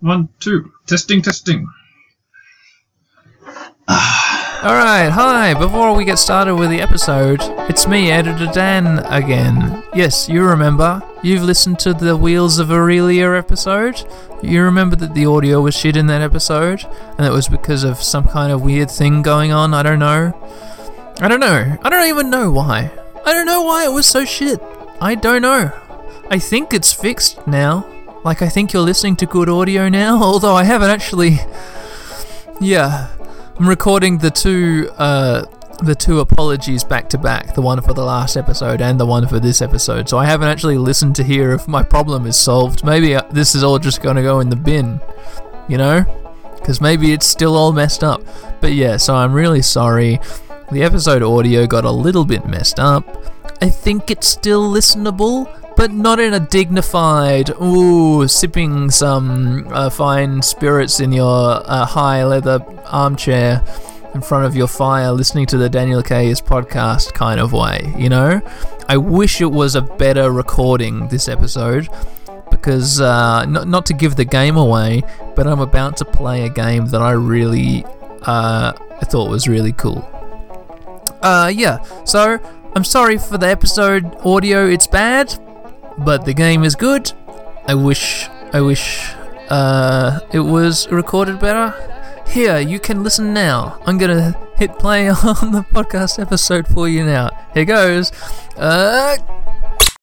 One, two. Testing, testing. Alright, hi. Before we get started with the episode, it's me, Editor Dan, again. Yes, you remember. You've listened to the Wheels of Aurelia episode. You remember that the audio was shit in that episode, and it was because of some kind of weird thing going on. I don't know. I don't know. I don't even know why. I don't know why it was so shit. I don't know. I think it's fixed now. Like, I think you're listening to good audio now, although I haven't actually. Yeah. I'm recording the two uh, the two apologies back to back, the one for the last episode and the one for this episode. So I haven't actually listened to hear if my problem is solved. Maybe uh, this is all just going to go in the bin, you know? Cuz maybe it's still all messed up. But yeah, so I'm really sorry. The episode audio got a little bit messed up. I think it's still listenable, but not in a dignified, ooh, sipping some uh, fine spirits in your uh, high leather armchair in front of your fire listening to the Daniel K's podcast kind of way, you know? I wish it was a better recording this episode because, uh, not, not to give the game away, but I'm about to play a game that I really uh, I thought was really cool. Uh, yeah, so I'm sorry for the episode audio, it's bad, but the game is good. I wish, I wish, uh, it was recorded better. Here, you can listen now. I'm gonna hit play on the podcast episode for you now. Here goes. Uh,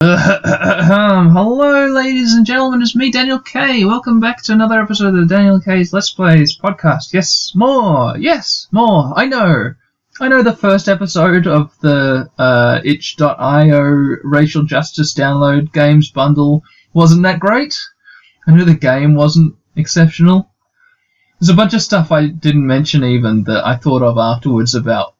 hello, ladies and gentlemen. It's me, Daniel K. Welcome back to another episode of the Daniel K's Let's Plays podcast. Yes, more. Yes, more. I know. I know the first episode of the uh, itch.io racial justice download games bundle wasn't that great. I know the game wasn't exceptional. There's a bunch of stuff I didn't mention even that I thought of afterwards about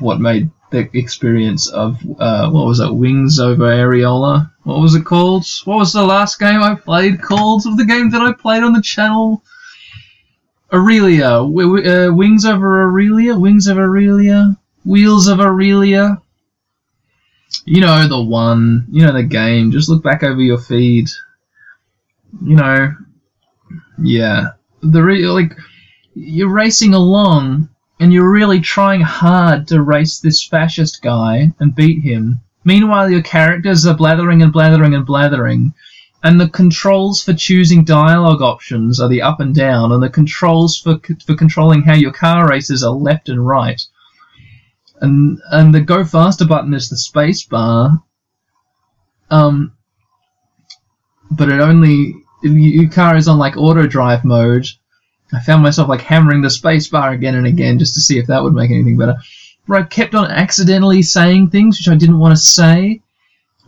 what made the experience of uh, what was it, Wings over Areola? What was it called? What was the last game I played called of the game that I played on the channel? Aurelia, w- uh, Wings over Aurelia, Wings of Aurelia, Wheels of Aurelia. You know the one. You know the game. Just look back over your feed. You know, yeah. The re- like you're racing along and you're really trying hard to race this fascist guy and beat him. Meanwhile, your characters are blathering and blathering and blathering, and the controls for choosing dialogue options are the up and down, and the controls for for controlling how your car races are left and right. And and the go faster button is the space bar. Um, but it only your car is on like auto drive mode. I found myself like hammering the space bar again and again just to see if that would make anything better. But I kept on accidentally saying things which I didn't want to say,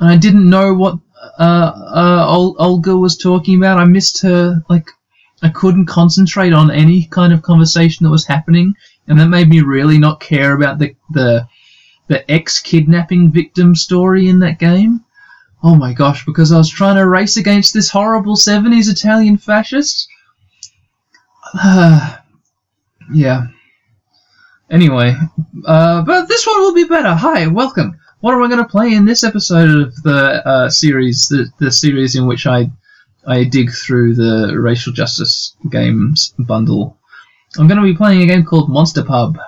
and I didn't know what uh, uh, Ol- Olga was talking about. I missed her. Like I couldn't concentrate on any kind of conversation that was happening, and that made me really not care about the the the ex kidnapping victim story in that game. Oh my gosh! Because I was trying to race against this horrible '70s Italian fascist. yeah. Anyway, uh, but this one will be better. Hi, welcome. What am I going to play in this episode of the uh, series? The, the series in which I I dig through the racial justice games bundle. I'm going to be playing a game called Monster Pub.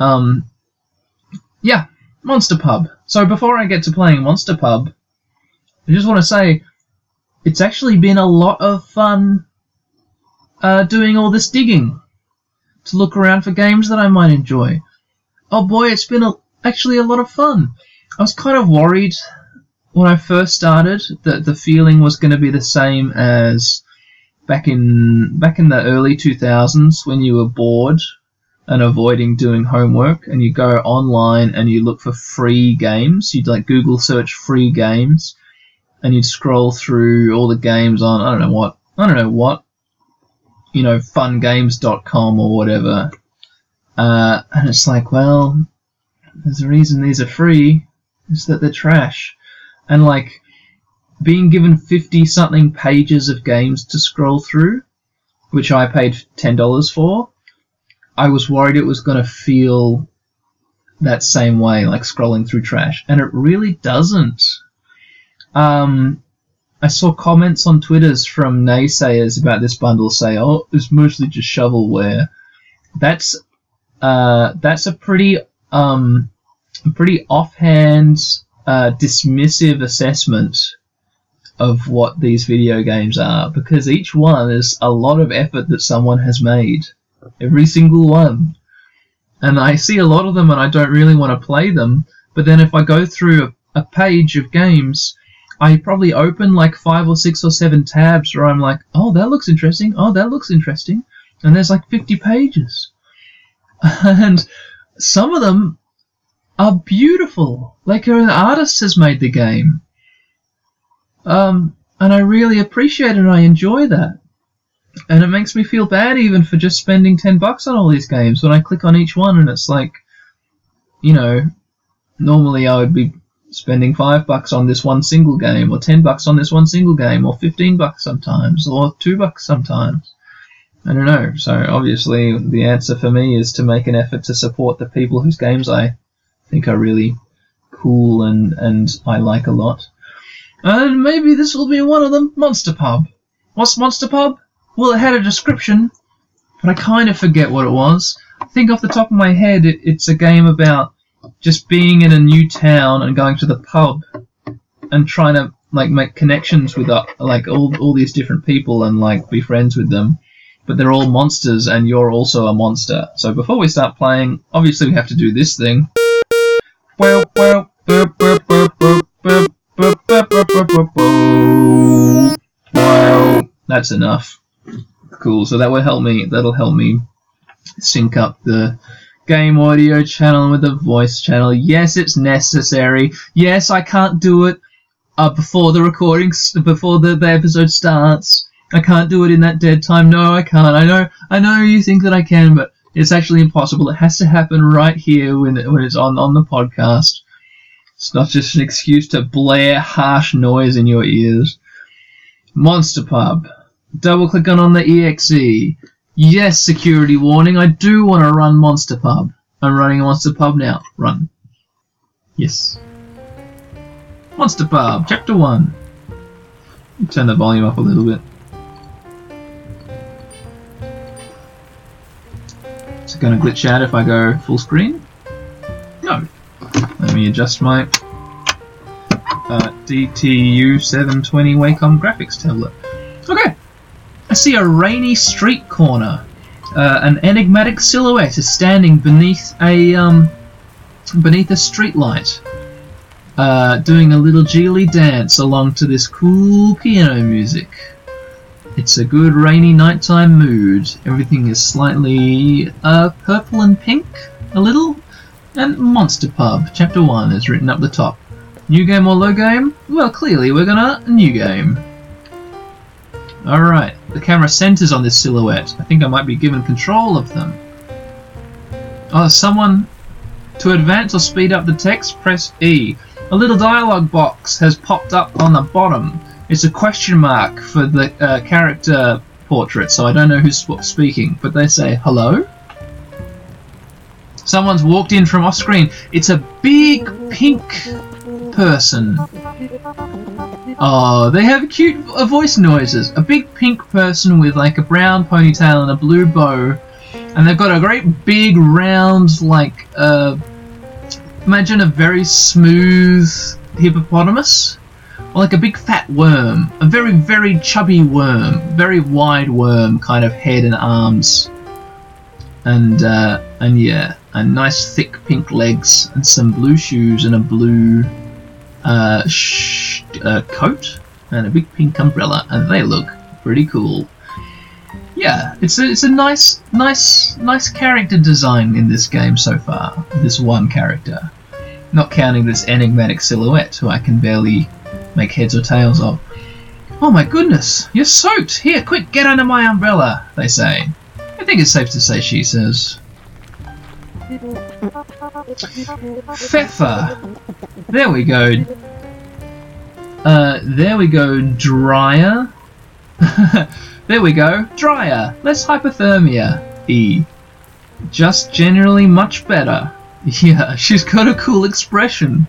Um, yeah, Monster Pub. So before I get to playing Monster Pub, I just want to say it's actually been a lot of fun uh, doing all this digging to look around for games that I might enjoy. Oh boy, it's been a, actually a lot of fun. I was kind of worried when I first started that the feeling was going to be the same as back in back in the early 2000s when you were bored and avoiding doing homework and you go online and you look for free games. You'd like Google search free games and you'd scroll through all the games on I don't know what I don't know what you know, fungames.com or whatever. Uh, and it's like, well, there's a reason these are free, is that they're trash. And like, being given 50 something pages of games to scroll through, which I paid $10 for, I was worried it was going to feel that same way, like scrolling through trash. And it really doesn't. Um, I saw comments on Twitters from naysayers about this bundle say, "Oh, it's mostly just shovelware." That's uh, that's a pretty um, a pretty offhand, uh, dismissive assessment of what these video games are because each one is a lot of effort that someone has made. Every single one. And I see a lot of them and I don't really want to play them, but then if I go through a, a page of games, I probably open like five or six or seven tabs where I'm like, oh, that looks interesting. Oh, that looks interesting. And there's like 50 pages. And some of them are beautiful. Like an artist has made the game. Um, and I really appreciate it and I enjoy that. And it makes me feel bad even for just spending 10 bucks on all these games when I click on each one and it's like, you know, normally I would be spending 5 bucks on this one single game or 10 bucks on this one single game or 15 bucks sometimes or 2 bucks sometimes. I don't know. So obviously the answer for me is to make an effort to support the people whose games I think are really cool and, and I like a lot. And maybe this will be one of them. Monster Pub. What's Monster Pub? Well, it had a description, but I kind of forget what it was. I think off the top of my head, it, it's a game about just being in a new town and going to the pub and trying to like make connections with uh, like all all these different people and like be friends with them but they're all monsters and you're also a monster. So before we start playing, obviously we have to do this thing. That's enough. Cool, so that will help me that'll help me sync up the game audio channel with the voice channel. Yes, it's necessary. Yes, I can't do it uh, before the recording, before the, the episode starts I can't do it in that dead time. No, I can't. I know. I know you think that I can, but it's actually impossible. It has to happen right here when it, when it's on on the podcast. It's not just an excuse to blare harsh noise in your ears. Monster Pub. Double clicking on the EXE. Yes, security warning. I do want to run Monster Pub. I'm running Monster Pub now. Run. Yes. Monster Pub, Chapter 1. Turn the volume up a little bit. Going to glitch out if I go full screen? No. Let me adjust my uh, DTU 720 Wacom graphics tablet. Okay. I see a rainy street corner. Uh, an enigmatic silhouette is standing beneath a um, beneath a streetlight, uh, doing a little jiggly dance along to this cool piano music. It's a good rainy nighttime mood. Everything is slightly uh, purple and pink, a little. And Monster Pub, Chapter 1 is written up the top. New game or low game? Well, clearly we're gonna new game. Alright, the camera centers on this silhouette. I think I might be given control of them. Oh, someone... To advance or speed up the text, press E. A little dialogue box has popped up on the bottom. It's a question mark for the uh, character portrait, so I don't know who's speaking, but they say, hello? Someone's walked in from off screen. It's a big pink person. Oh, they have cute voice noises. A big pink person with like a brown ponytail and a blue bow, and they've got a great big round like uh, imagine a very smooth hippopotamus, like a big fat worm, a very very chubby worm, very wide worm, kind of head and arms, and uh, and yeah, and nice thick pink legs and some blue shoes and a blue uh, sh- uh, coat and a big pink umbrella, and they look pretty cool. Yeah, it's a, it's a nice, nice, nice character design in this game so far. This one character, not counting this enigmatic silhouette, who I can barely make heads or tails of. Oh my goodness, you're soaked! Here, quick, get under my umbrella, they say. I think it's safe to say she says. Pfeffer. There we go. Uh, there we go, dryer. there we go, dryer. Less hypothermia. E. Just generally much better. Yeah, she's got a cool expression.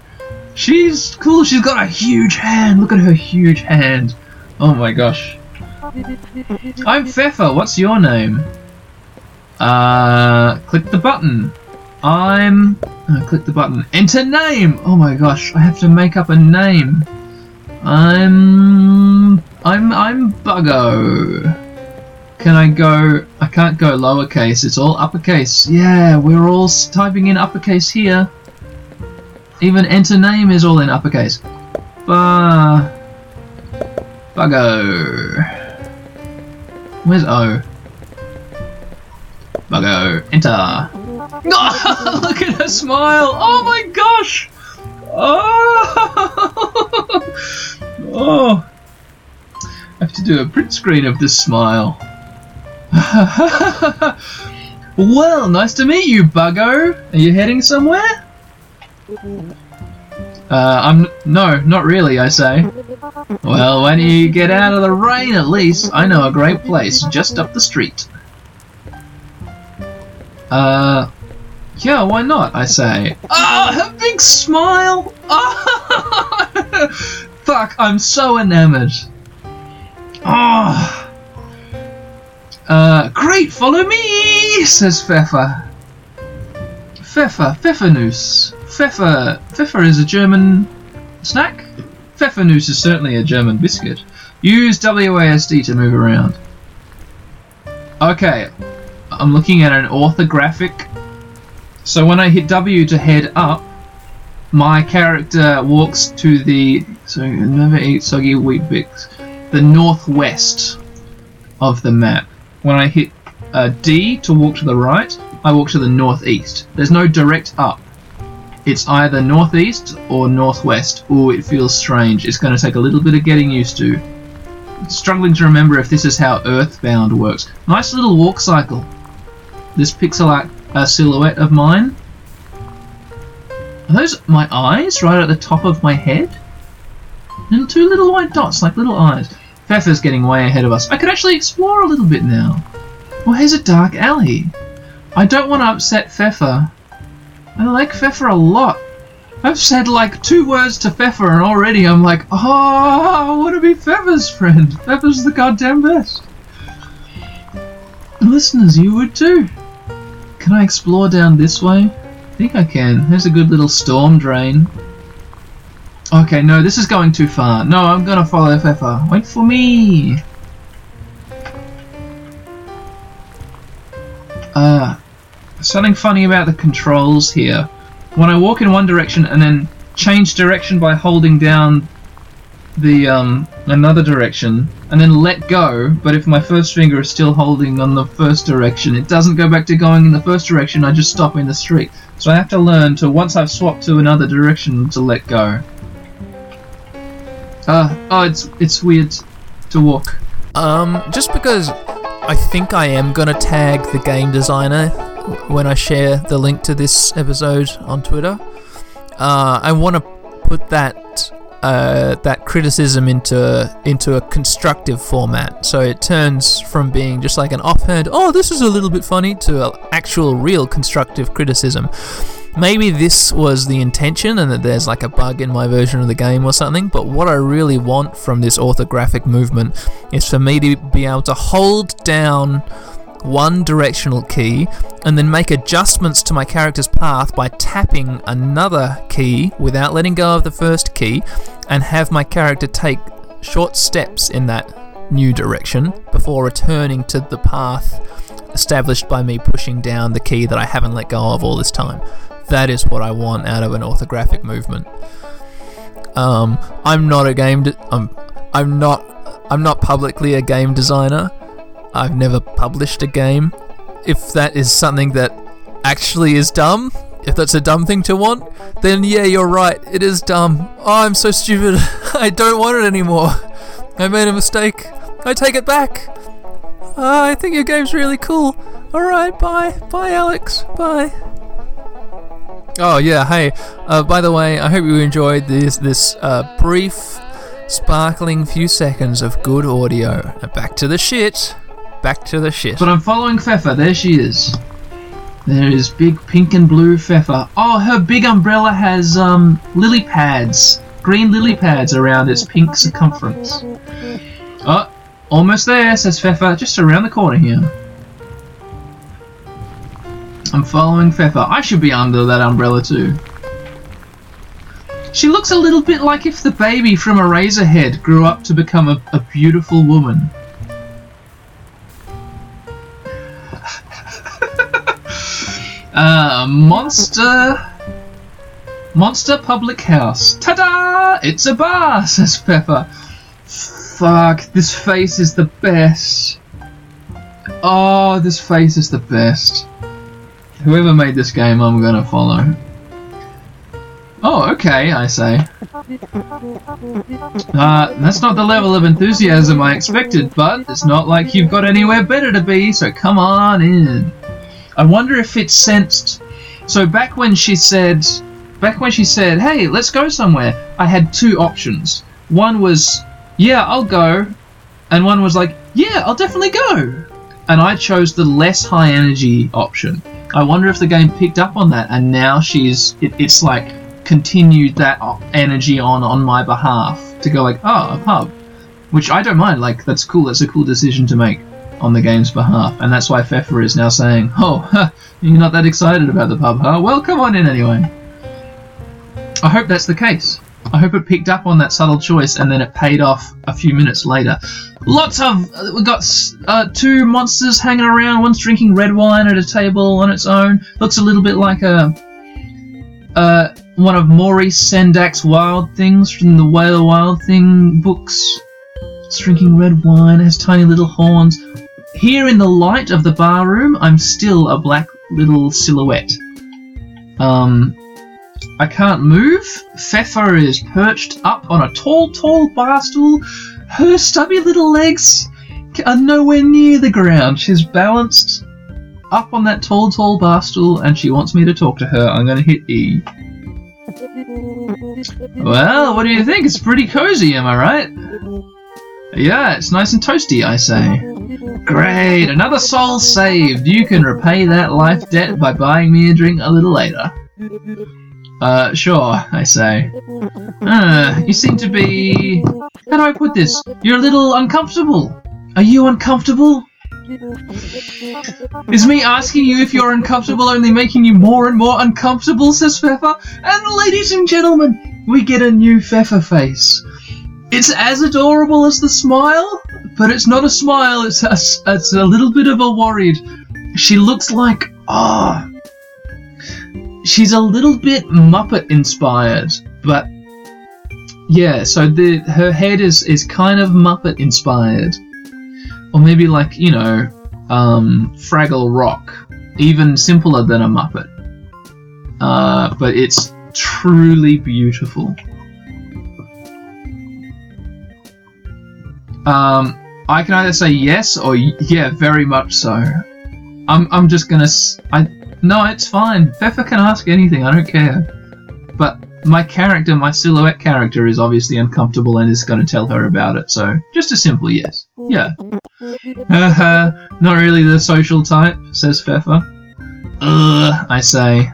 She's cool. She's got a huge hand. Look at her huge hand. Oh my gosh. I'm Pfeffer. What's your name? Uh, click the button. I'm. Uh, click the button. Enter name. Oh my gosh. I have to make up a name. I'm. I'm. I'm Buggo. Can I go? I can't go lowercase. It's all uppercase. Yeah, we're all typing in uppercase here. Even enter name is all in uppercase. Ba. Buggo. Where's O? Buggo. Enter. Oh, look at her smile. Oh my gosh. Oh. oh. I have to do a print screen of this smile. well, nice to meet you, Buggo. Are you heading somewhere? Uh, I'm no, not really. I say. Well, when you get out of the rain, at least I know a great place just up the street. Uh, yeah, why not? I say. Oh, her big smile. Oh, fuck! I'm so enamored. Oh. Uh, great, follow me, says Pfeffer. Pfeffer, Pfeffernuss. Pfeffer, Pfeffer is a German snack? Pfeffernuss is certainly a German biscuit. Use WASD to move around. Okay, I'm looking at an orthographic. So when I hit W to head up, my character walks to the so never eat soggy Weet-Bix, the northwest of the map. When I hit uh, D to walk to the right, I walk to the northeast. There's no direct up. It's either northeast or northwest. Oh, it feels strange. It's going to take a little bit of getting used to. Struggling to remember if this is how Earthbound works. Nice little walk cycle. This pixel art uh, silhouette of mine. Are those my eyes right at the top of my head? Little two little white dots like little eyes. Pfeffer's getting way ahead of us. I could actually explore a little bit now. Well, here's a dark alley. I don't want to upset Pfeffer. I like Pfeffer a lot. I've said like two words to Pfeffer and already I'm like, oh, I want to be Pfeffer's friend. Pfeffer's the goddamn best. Listeners, you would too. Can I explore down this way? I think I can. There's a good little storm drain. Okay, no, this is going too far. No, I'm gonna follow Pfeffer. Wait for me! Uh, something funny about the controls here. When I walk in one direction and then change direction by holding down the um, another direction and then let go, but if my first finger is still holding on the first direction, it doesn't go back to going in the first direction, I just stop in the street. So I have to learn to, once I've swapped to another direction, to let go. Uh, oh, it's it's weird to walk. Um, just because I think I am gonna tag the game designer when I share the link to this episode on Twitter. Uh, I want to put that uh, that criticism into into a constructive format, so it turns from being just like an offhand, "Oh, this is a little bit funny," to actual, real constructive criticism. Maybe this was the intention and that there's like a bug in my version of the game or something, but what I really want from this orthographic movement is for me to be able to hold down one directional key and then make adjustments to my character's path by tapping another key without letting go of the first key and have my character take short steps in that new direction before returning to the path established by me pushing down the key that I haven't let go of all this time. That is what I want out of an orthographic movement. Um, I'm not a game. De- I'm, I'm not. I'm not publicly a game designer. I've never published a game. If that is something that actually is dumb, if that's a dumb thing to want, then yeah, you're right. It is dumb. Oh, I'm so stupid. I don't want it anymore. I made a mistake. I take it back. Uh, I think your game's really cool. Alright, bye. Bye, Alex. Bye. Oh yeah, hey. Uh, by the way, I hope you enjoyed this this uh, brief, sparkling few seconds of good audio. Now back to the shit. Back to the shit. But I'm following Pfeffer. There she is. There is big pink and blue Pfeffer. Oh, her big umbrella has um, lily pads, green lily pads around its pink circumference. Oh, almost there, says Pfeffer, just around the corner here. I'm following Pfeffer. I should be under that umbrella too. She looks a little bit like if the baby from a Eraserhead grew up to become a, a beautiful woman. Uh, monster. Monster Public House. Ta da! It's a bar, says Pepper. Fuck, this face is the best. Oh, this face is the best. Whoever made this game, I'm gonna follow. Oh, okay, I say. Uh, that's not the level of enthusiasm I expected, but it's not like you've got anywhere better to be, so come on in. I wonder if it sensed. So back when she said, back when she said, "Hey, let's go somewhere," I had two options. One was, "Yeah, I'll go," and one was like, "Yeah, I'll definitely go." And I chose the less high energy option. I wonder if the game picked up on that, and now she's, it, it's like continued that energy on on my behalf to go like, oh, a pub, which I don't mind. Like that's cool. That's a cool decision to make on the game's behalf, and that's why Pfeffer is now saying, oh, you're not that excited about the pub, huh? Well, come on in anyway. I hope that's the case. I hope it picked up on that subtle choice and then it paid off a few minutes later. Lots of uh, we got uh, two monsters hanging around. One's drinking red wine at a table on its own. Looks a little bit like a uh, one of Maurice Sendak's Wild Things from the Whale Wild Thing books. It's drinking red wine, has tiny little horns. Here in the light of the bar room, I'm still a black little silhouette. Um, I can't move. Pfeffer is perched up on a tall, tall bar stool. Her stubby little legs are nowhere near the ground. She's balanced up on that tall, tall bar stool, and she wants me to talk to her. I'm going to hit E. Well, what do you think? It's pretty cozy, am I right? Yeah, it's nice and toasty, I say. Great, another soul saved. You can repay that life debt by buying me a drink a little later. Uh, sure, I say. Uh, you seem to be... How do I put this? You're a little uncomfortable. Are you uncomfortable? Is me asking you if you're uncomfortable only making you more and more uncomfortable, says Pfeffer? And ladies and gentlemen, we get a new Pfeffer face. It's as adorable as the smile, but it's not a smile, it's a, it's a little bit of a worried. She looks like, ah, oh, she's a little bit Muppet inspired, but yeah, so the her head is is kind of Muppet inspired, or maybe like you know, um, Fraggle Rock, even simpler than a Muppet. Uh, but it's truly beautiful. Um, I can either say yes or yeah, very much so. I'm I'm just gonna I no, it's fine. Pfeffer can ask anything. I don't care. But my character, my silhouette character, is obviously uncomfortable and is going to tell her about it. So just a simple yes. Yeah. Uh, not really the social type, says Pfeffer. Ugh, I say.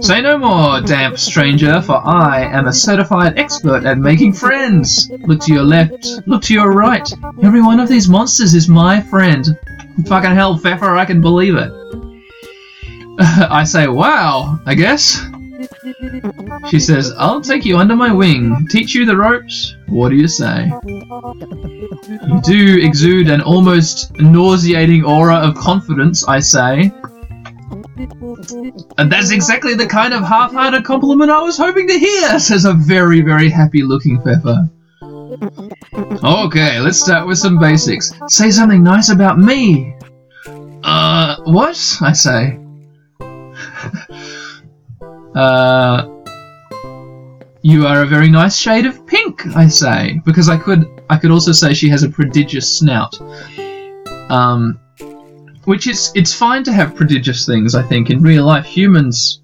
Say no more, damp stranger, for I am a certified expert at making friends. Look to your left, look to your right. Every one of these monsters is my friend. Fucking hell, Pfeffer, I can believe it. I say, wow, I guess. She says, I'll take you under my wing, teach you the ropes. What do you say? You do exude an almost nauseating aura of confidence, I say. And that's exactly the kind of half-hearted compliment I was hoping to hear, says a very, very happy-looking Pfeffer. Okay, let's start with some basics. Say something nice about me. Uh, what? I say. uh, you are a very nice shade of pink, I say, because I could I could also say she has a prodigious snout. Um, which is it's fine to have prodigious things. I think in real life, humans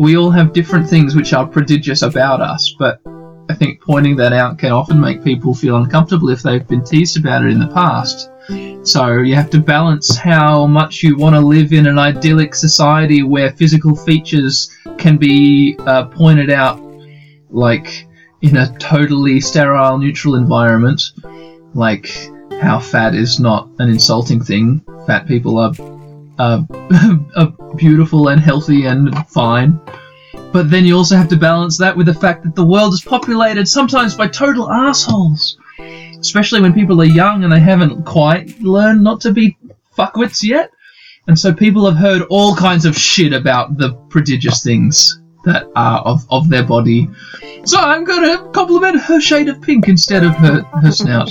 we all have different things which are prodigious about us, but I think pointing that out can often make people feel uncomfortable if they've been teased about it in the past. So you have to balance how much you want to live in an idyllic society where physical features can be uh, pointed out, like in a totally sterile, neutral environment, like how fat is not an insulting thing. Fat people are, are, are beautiful and healthy and fine. But then you also have to balance that with the fact that the world is populated sometimes by total assholes. Especially when people are young and they haven't quite learned not to be fuckwits yet. And so people have heard all kinds of shit about the prodigious things that are of, of their body. So I'm gonna compliment her shade of pink instead of her, her snout.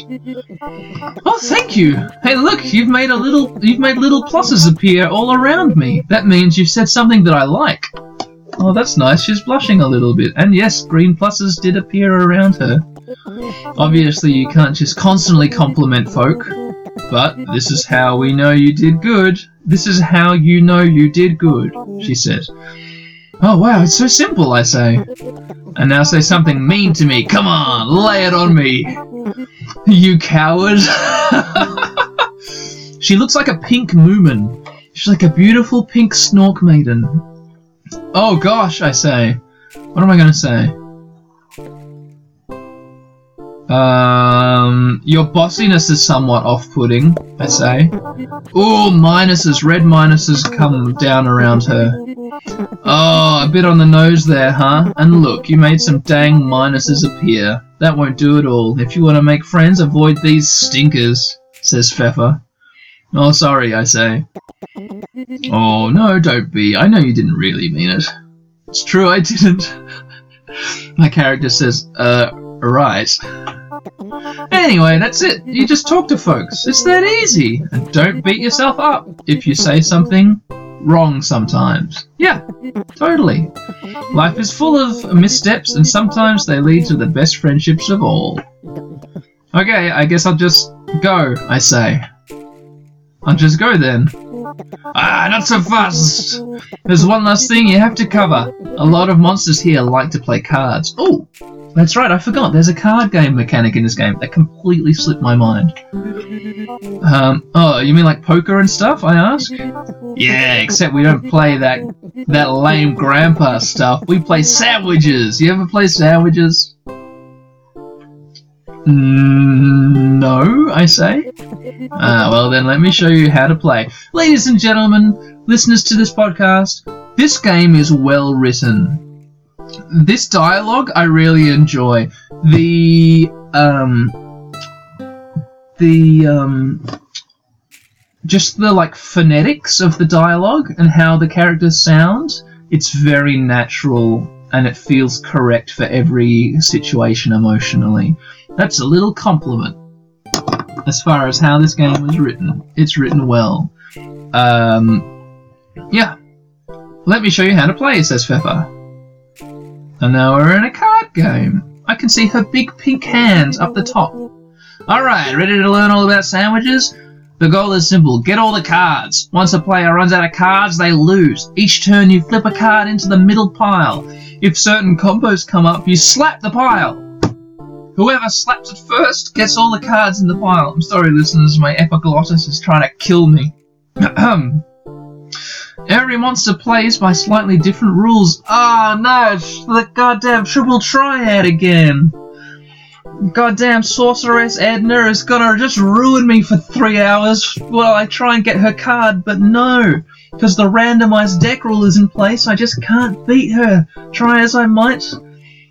Oh, thank you. Hey, look, you've made a little you've made little pluses appear all around me. That means you've said something that I like. Oh, that's nice. She's blushing a little bit. And yes, green pluses did appear around her. Obviously, you can't just constantly compliment folk, but this is how we know you did good. This is how you know you did good, she said. Oh wow, it's so simple, I say. And now say something mean to me. Come on, lay it on me. You coward. she looks like a pink moomin. She's like a beautiful pink snork maiden. Oh gosh, I say. What am I to say? Um, your bossiness is somewhat off-putting, I say. Ooh, minuses, red minuses come down around her. Oh, a bit on the nose there, huh? And look, you made some dang minuses appear. That won't do at all. If you want to make friends, avoid these stinkers, says Pfeffer. Oh, sorry, I say. Oh, no, don't be. I know you didn't really mean it. It's true, I didn't. My character says, uh, right. Anyway, that's it. You just talk to folks. It's that easy. And don't beat yourself up if you say something wrong sometimes. Yeah, totally. Life is full of missteps, and sometimes they lead to the best friendships of all. Okay, I guess I'll just go, I say. I'll just go then. Ah, not so fast! There's one last thing you have to cover. A lot of monsters here like to play cards. Oh, that's right, I forgot. There's a card game mechanic in this game. That completely slipped my mind. Um, oh, you mean like poker and stuff, I ask? Yeah, except we don't play that that lame grandpa stuff. We play sandwiches. You ever play sandwiches? Mm, no, I say. Ah, well then let me show you how to play. Ladies and gentlemen, listeners to this podcast, this game is well written. This dialogue I really enjoy. The um the um just the like phonetics of the dialogue and how the characters sound, it's very natural and it feels correct for every situation emotionally. That's a little compliment as far as how this game was written. It's written well. Um, yeah. Let me show you how to play, says Pfeffer. And now we're in a card game. I can see her big pink hands up the top. Alright, ready to learn all about sandwiches? The goal is simple get all the cards. Once a player runs out of cards, they lose. Each turn, you flip a card into the middle pile. If certain combos come up, you slap the pile. Whoever slaps it first gets all the cards in the pile. I'm sorry, listeners, my epiglottis is trying to kill me. Every monster plays by slightly different rules. Ah, oh, no, the goddamn triple triad again. Goddamn sorceress Edea is gonna just ruin me for three hours while I try and get her card, but no, because the randomized deck rule is in place, I just can't beat her, try as I might.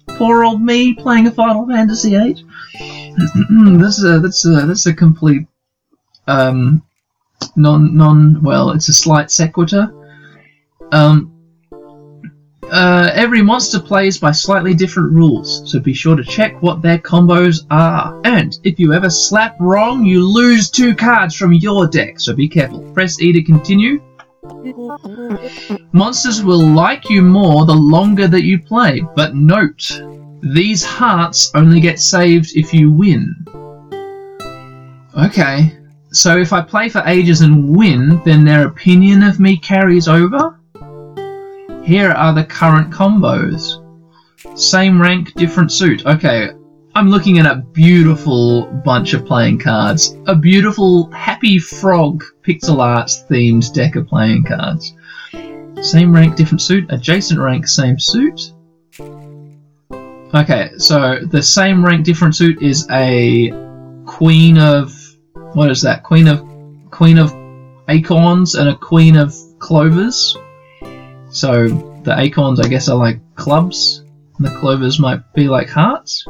Poor old me playing a Final Fantasy VIII. that's a that's a that's a complete um non non well, it's a slight sequitur. Um, uh, every monster plays by slightly different rules, so be sure to check what their combos are. And if you ever slap wrong, you lose two cards from your deck, so be careful. Press E to continue. Monsters will like you more the longer that you play, but note, these hearts only get saved if you win. Okay, so if I play for ages and win, then their opinion of me carries over? Here are the current combos. Same rank, different suit. Okay, I'm looking at a beautiful bunch of playing cards. A beautiful Happy Frog pixel art themed deck of playing cards. Same rank, different suit. Adjacent rank, same suit. Okay, so the same rank, different suit is a Queen of what is that? Queen of Queen of Acorns and a Queen of Clovers. So the acorns, I guess, are like clubs, and the clovers might be like hearts.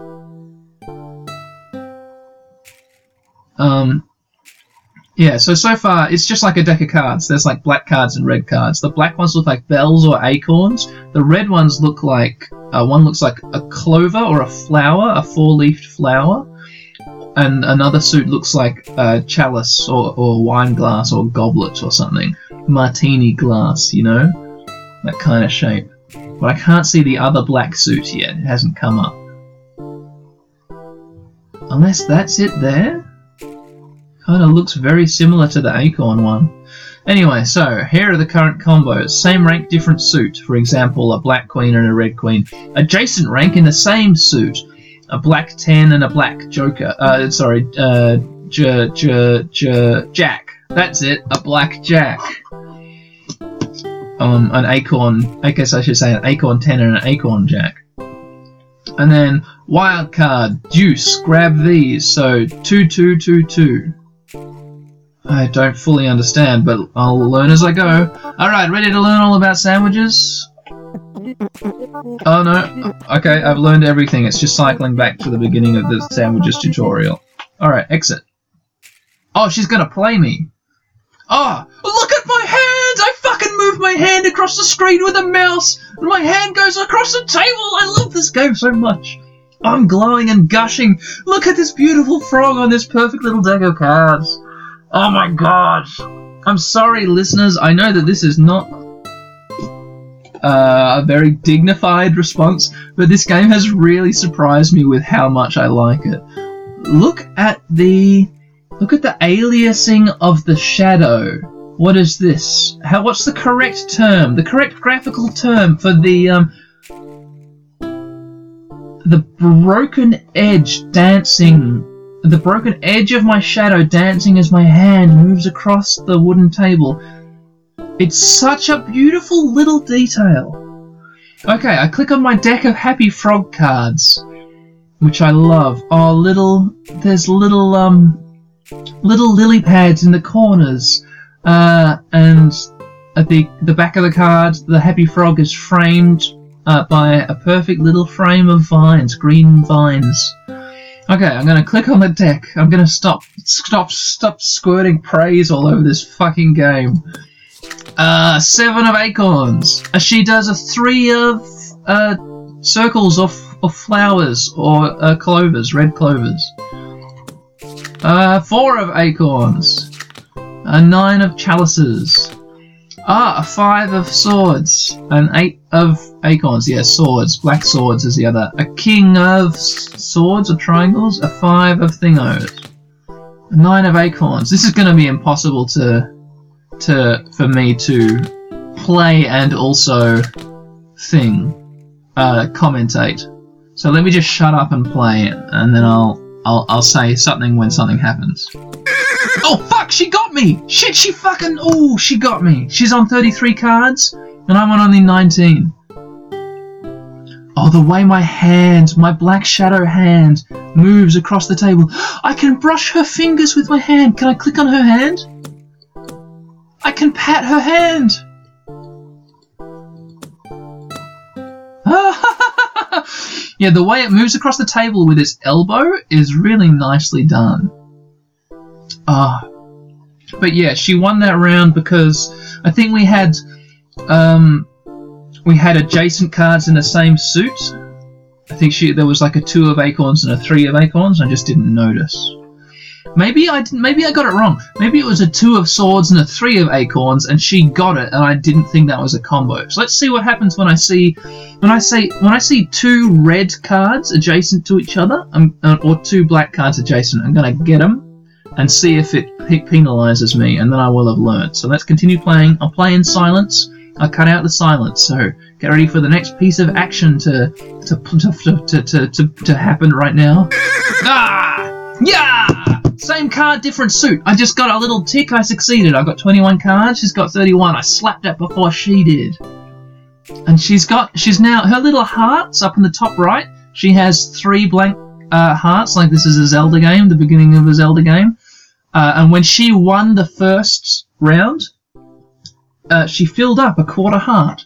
Um, yeah, so so far it's just like a deck of cards. There's like black cards and red cards. The black ones look like bells or acorns. The red ones look like uh, one looks like a clover or a flower, a four-leafed flower, and another suit looks like a chalice or, or wine glass or goblet or something, martini glass, you know, that kind of shape. But I can't see the other black suit yet. It hasn't come up. Unless that's it there. Kind of looks very similar to the acorn one. Anyway, so here are the current combos. Same rank, different suit. For example, a black queen and a red queen. Adjacent rank in the same suit. A black 10 and a black joker. Uh, sorry, uh, j, j, j, jack. That's it, a black jack. Um, an acorn, I guess I should say an acorn 10 and an acorn jack. And then wild card, deuce, grab these. So 2222. I don't fully understand, but I'll learn as I go. Alright, ready to learn all about sandwiches? Oh no, okay, I've learned everything. It's just cycling back to the beginning of the sandwiches tutorial. Alright, exit. Oh, she's gonna play me. Oh, look at my hands! I fucking move my hand across the screen with a mouse, and my hand goes across the table! I love this game so much. I'm glowing and gushing. Look at this beautiful frog on this perfect little deck of cards. Oh my god. I'm sorry, listeners. I know that this is not uh, a very dignified response, but this game has really surprised me with how much I like it. Look at the look at the aliasing of the shadow. What is this? How? What's the correct term? The correct graphical term for the um, the broken edge dancing the broken edge of my shadow dancing as my hand moves across the wooden table. It's such a beautiful little detail. Okay, I click on my deck of Happy Frog cards, which I love. Oh, little, there's little, um, little lily pads in the corners, uh, and at the the back of the card, the Happy Frog is framed uh, by a perfect little frame of vines, green vines. Okay, I'm gonna click on the deck. I'm gonna stop, stop, stop squirting praise all over this fucking game. Uh, seven of acorns. Uh, she does a three of uh, circles of, of flowers or uh, clovers, red clovers. Uh, four of acorns. A nine of chalices. Ah, a five of swords. An eight of acorns. Yeah, swords. Black swords is the other. A king of swords or triangles. A five of thingos. A nine of acorns. This is going to be impossible to to for me to play and also thing uh, commentate. So let me just shut up and play, and then I'll I'll I'll say something when something happens. Oh fuck! She got me! Shit! She fucking oh! She got me! She's on 33 cards, and I'm on only 19. Oh, the way my hand, my black shadow hand, moves across the table. I can brush her fingers with my hand. Can I click on her hand? I can pat her hand. yeah, the way it moves across the table with its elbow is really nicely done. Ah. but yeah, she won that round because I think we had um, we had adjacent cards in the same suit. I think she there was like a two of acorns and a three of acorns. I just didn't notice. Maybe I didn't, maybe I got it wrong. Maybe it was a two of swords and a three of acorns, and she got it, and I didn't think that was a combo. So let's see what happens when I see when I say when I see two red cards adjacent to each other, um, uh, or two black cards adjacent. I'm gonna get them and see if it penalizes me, and then I will have learnt. So let's continue playing. I'll play in silence, I cut out the silence. So get ready for the next piece of action to to to to to, to, to happen right now. ah, yeah. Same card, different suit. I just got a little tick. I succeeded. I got 21 cards. She's got 31. I slapped it before she did. And she's got. She's now her little hearts up in the top right. She has three blank uh, hearts, like this is a Zelda game, the beginning of a Zelda game. Uh, and when she won the first round, uh, she filled up a quarter heart.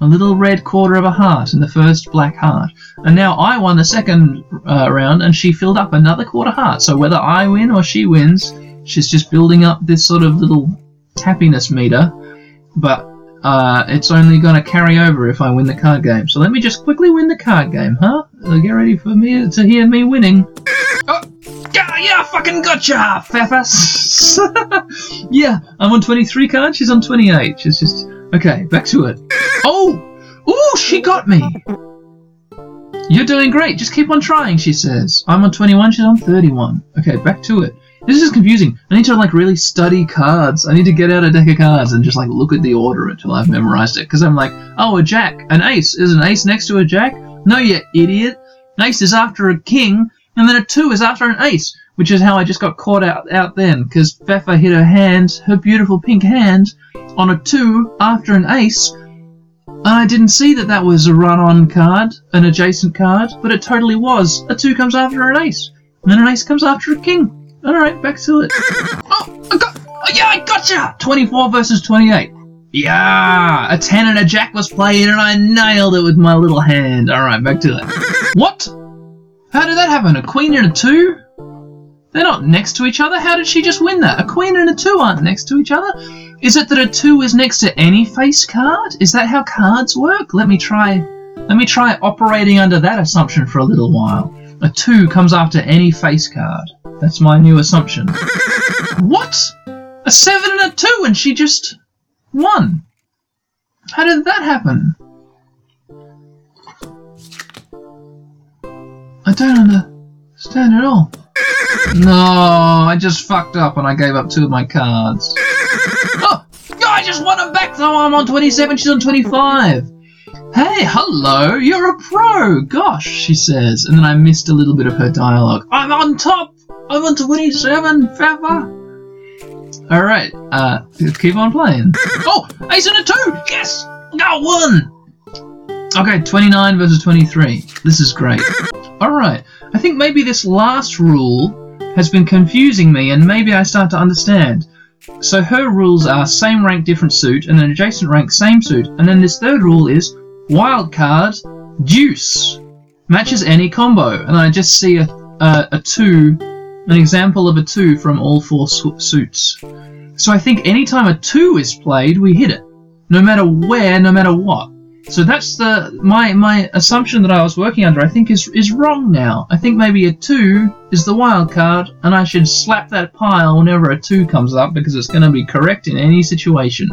A little red quarter of a heart in the first black heart. And now I won the second uh, round and she filled up another quarter heart. So whether I win or she wins, she's just building up this sort of little happiness meter. But uh, it's only going to carry over if I win the card game. So let me just quickly win the card game, huh? Uh, get ready for me to hear me winning. Oh, yeah, yeah, fucking gotcha, Fafas. yeah, I'm on 23 cards. She's on 28. She's just okay. Back to it. Oh, oh, she got me. You're doing great. Just keep on trying, she says. I'm on 21. She's on 31. Okay, back to it. This is confusing. I need to like really study cards. I need to get out a deck of cards and just like look at the order until I've memorized it. Because I'm like, oh, a jack, an ace. Is an ace next to a jack? No, you idiot. An ace is after a king, and then a two is after an ace, which is how I just got caught out out then. Because Pfeffer hit her hand, her beautiful pink hand, on a two after an ace. And I didn't see that that was a run-on card, an adjacent card, but it totally was. A two comes after an ace, and then an ace comes after a king. Alright, back to it. Oh, I got. Oh, yeah, I gotcha! 24 versus 28. Yeah, a 10 and a jack was played, and I nailed it with my little hand. Alright, back to it. what? How did that happen? A queen and a 2? They're not next to each other. How did she just win that? A queen and a 2 aren't next to each other. Is it that a 2 is next to any face card? Is that how cards work? Let me try. Let me try operating under that assumption for a little while. A 2 comes after any face card. That's my new assumption. what? A 7 and a 2 and she just won. How did that happen? I don't understand at all. No, I just fucked up and I gave up two of my cards. Oh, I just won them back though. I'm on 27, she's on 25. Hey, hello, you're a pro. Gosh, she says, and then I missed a little bit of her dialogue. I'm on top. I'm on 27, Fappa. All right, uh, keep on playing. Oh, ace and a two. Yes, got one. Okay, 29 versus 23. This is great. All right, I think maybe this last rule has been confusing me, and maybe I start to understand. So her rules are same rank, different suit, and then adjacent rank, same suit, and then this third rule is wild card, deuce, matches any combo, and I just see a a, a two, an example of a two from all four su- suits. So I think anytime a two is played, we hit it, no matter where, no matter what. So that's the my my assumption that I was working under. I think is is wrong now. I think maybe a two is the wild card, and I should slap that pile whenever a two comes up because it's going to be correct in any situation.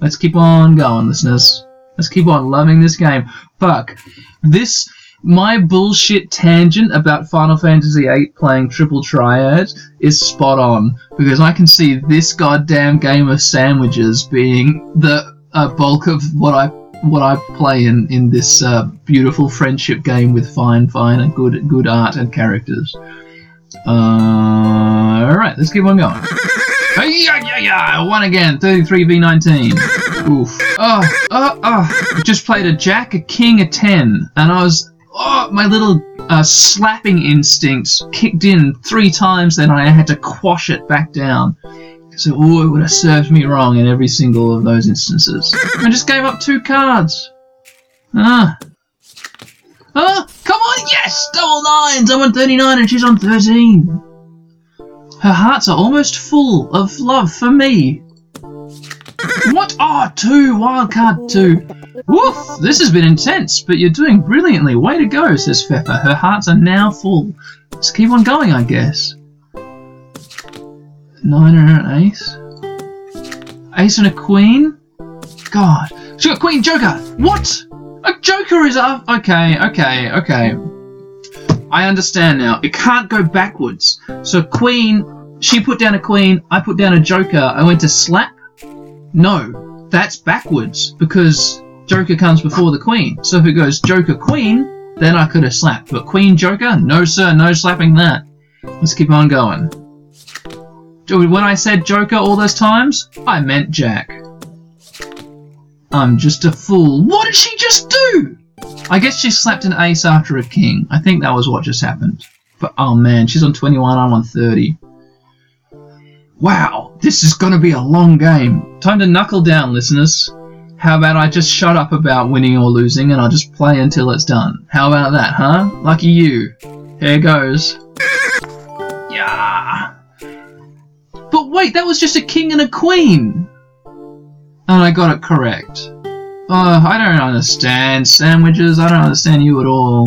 Let's keep on going, listeners. Let's keep on loving this game. Fuck this. My bullshit tangent about Final Fantasy VIII playing triple triad is spot on because I can see this goddamn game of sandwiches being the uh, bulk of what I what I play in in this uh, beautiful friendship game with fine, fine and good good art and characters. Uh, all right, let's keep on going. Yeah, yeah, yeah! Won again. 33 v 19. Oof. Oh, oh, oh! Just played a jack, a king, a ten, and I was. Oh, my little uh, slapping instinct kicked in three times. Then I had to quash it back down. So, oh, it would have served me wrong in every single of those instances. I just gave up two cards. Ah. Ah, come on, yes! Double nines! I'm on 39 and she's on 13. Her hearts are almost full of love for me. What? Oh, two, wild card two. Woof, this has been intense, but you're doing brilliantly. Way to go, says Pfeffer. Her hearts are now full. Let's keep on going, I guess. Nine and an ace. Ace and a queen? God. She got queen joker! What? A joker is up. Okay, okay, okay. I understand now. It can't go backwards. So queen, she put down a queen, I put down a joker, I went to slap? No. that's backwards because Joker comes before the Queen. So if it goes Joker Queen, then I could have slapped. But Queen Joker, no sir, no slapping that. Let's keep on going. When I said Joker all those times, I meant Jack. I'm just a fool. What did she just do? I guess she slapped an ace after a king. I think that was what just happened. But oh man, she's on 21, I'm on 30. Wow, this is gonna be a long game. Time to knuckle down, listeners. How about I just shut up about winning or losing and I'll just play until it's done? How about that, huh? Lucky you. Here goes. Yeah. Wait, that was just a king and a queen! And I got it correct. Oh, I don't understand sandwiches. I don't understand you at all.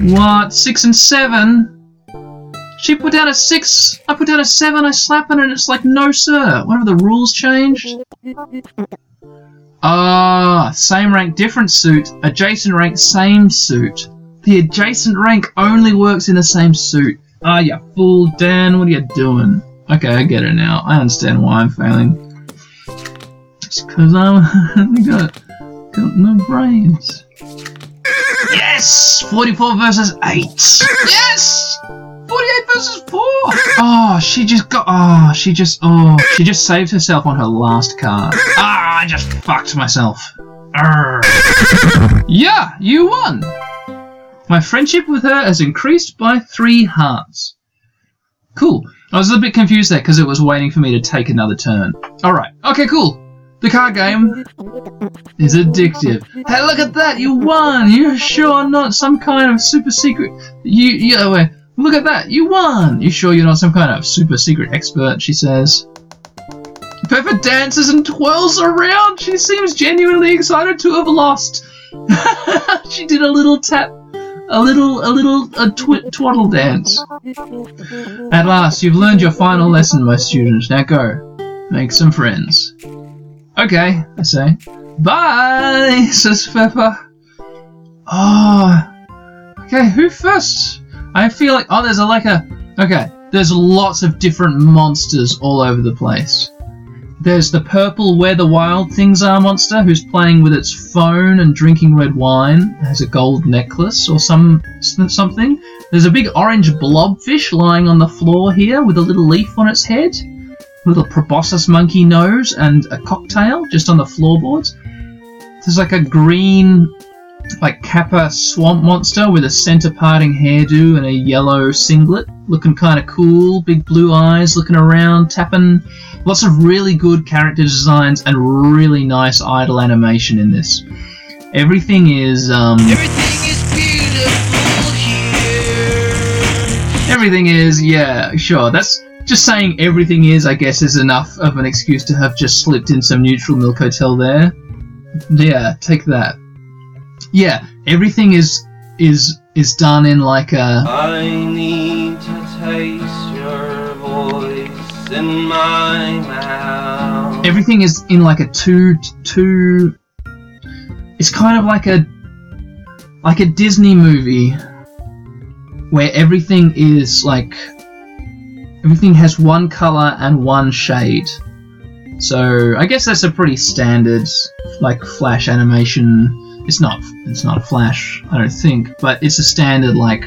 What? Six and seven? She put down a six. I put down a seven. I slap it, and it's like, no, sir. What have the rules changed? Ah, same rank, different suit. Adjacent rank, same suit. The adjacent rank only works in the same suit. Ah, you fool, Dan. What are you doing? Okay, I get it now. I understand why I'm failing. It's because I'm got, got no brains. Yes! 44 versus 8. Yes! 48 versus 4! Oh, she just got. Oh, she just. Oh, she just saved herself on her last card. Ah, I just fucked myself. Arr. Yeah, you won! My friendship with her has increased by three hearts. I was a bit confused there because it was waiting for me to take another turn. Alright, okay, cool. The card game is addictive. Hey, look at that! You won! You're sure not some kind of super secret. You, you, oh. Look at that! You won! You sure you're not some kind of super secret expert? She says. Pepper dances and twirls around. She seems genuinely excited to have lost. she did a little tap, a little, a little, a tw- twaddle dance. At last, you've learned your final lesson, my student. Now go, make some friends. Okay, I say. Bye, says Pepper. Oh, okay. Who first? I feel like oh, there's a like a okay. There's lots of different monsters all over the place. There's the purple where the wild things are monster who's playing with its phone and drinking red wine. Has a gold necklace or some something. There's a big orange blobfish lying on the floor here with a little leaf on its head, little proboscis monkey nose and a cocktail just on the floorboards. There's like a green like Kappa swamp monster with a center parting hairdo and a yellow singlet, looking kind of cool, big blue eyes, looking around, tapping. Lots of really good character designs and really nice idle animation in this. Everything is um, Everything is beautiful here. everything is yeah sure that's just saying everything is I guess is enough of an excuse to have just slipped in some neutral milk hotel there. Yeah, take that. Yeah, everything is is is done in like a I need to taste your voice in my mouth. everything is in like a two two it's kind of like a like a disney movie where everything is like everything has one color and one shade so i guess that's a pretty standard like flash animation it's not it's not a flash i don't think but it's a standard like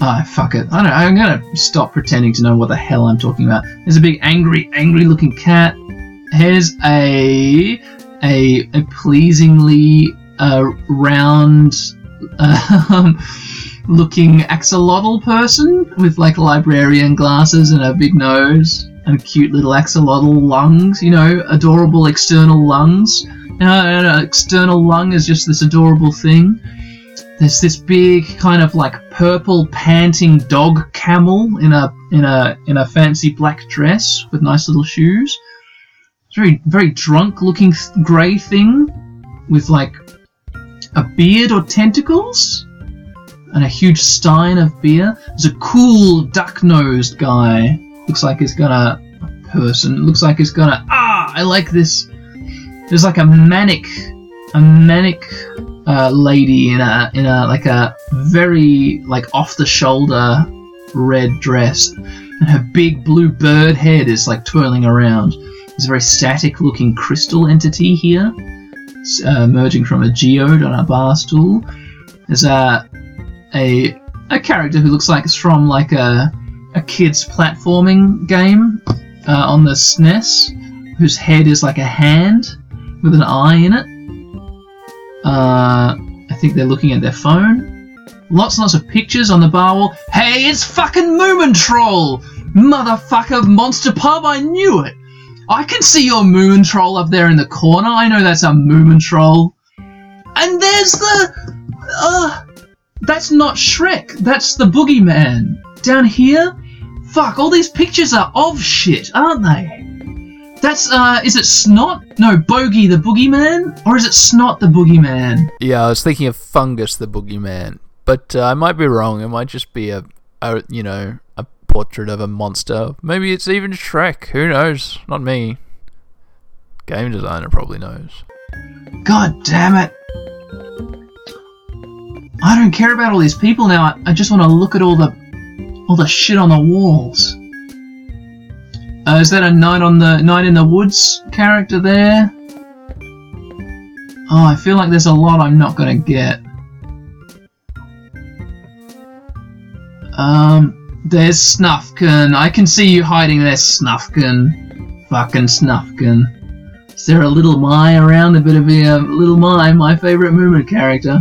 Ah, fuck it. I don't. I'm gonna stop pretending to know what the hell I'm talking about. There's a big angry, angry-looking cat. Here's a a, a pleasingly uh, round, um, looking axolotl person with like librarian glasses and a big nose and cute little axolotl lungs. You know, adorable external lungs. Uh, external lung is just this adorable thing. There's this big kind of like purple panting dog camel in a in a in a fancy black dress with nice little shoes. It's very very drunk looking th- grey thing with like a beard or tentacles and a huge stein of beer. There's a cool duck-nosed guy. Looks like he's gonna a person. Looks like he's gonna ah. I like this. There's like a manic a manic uh, lady in a in a like a very like off the shoulder red dress, and her big blue bird head is like twirling around. There's a very static looking crystal entity here, uh, emerging from a geode on a bar stool. There's a, a, a character who looks like it's from like a, a kid's platforming game uh, on the SNES, whose head is like a hand with an eye in it. Uh, I think they're looking at their phone. Lots and lots of pictures on the bar wall. Hey, it's fucking Moomin Troll! Motherfucker Monster Pub, I knew it! I can see your Moomin Troll up there in the corner. I know that's a Moomin Troll. And there's the. Uh. That's not Shrek. That's the Boogeyman. Down here? Fuck, all these pictures are of shit, aren't they? That's, uh, is it Snot? No, Bogey the Boogeyman? Or is it Snot the Boogeyman? Yeah, I was thinking of Fungus the Boogeyman, but uh, I might be wrong. It might just be a, a, you know, a portrait of a monster. Maybe it's even Shrek. Who knows? Not me. Game designer probably knows. God damn it. I don't care about all these people now. I, I just want to look at all the all the shit on the walls. Uh, is that a night on the night in the woods character there? Oh, I feel like there's a lot I'm not gonna get. Um, there's Snufkin. I can see you hiding there, Snufkin. Fucking Snufkin. Is there a little My around? A bit of a uh, little Mai, my favourite Moomin character.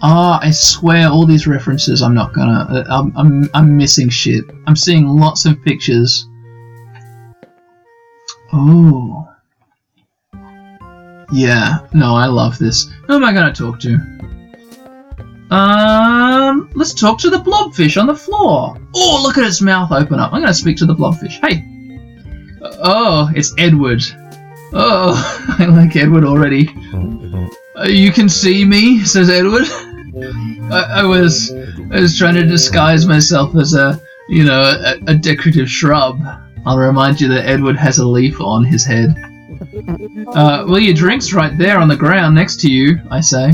Ah, I swear, all these references. I'm not gonna. Uh, I'm, I'm, I'm missing shit. I'm seeing lots of pictures. Oh. Yeah. No, I love this. Who am I gonna talk to? Um, let's talk to the blobfish on the floor. Oh, look at its mouth open up. I'm gonna speak to the blobfish. Hey. Oh, it's Edward. Oh, I like Edward already. Uh, you can see me, says Edward. I, I was I was trying to disguise myself as a you know a, a decorative shrub. I'll remind you that Edward has a leaf on his head. Uh, well, your drink's right there on the ground next to you. I say.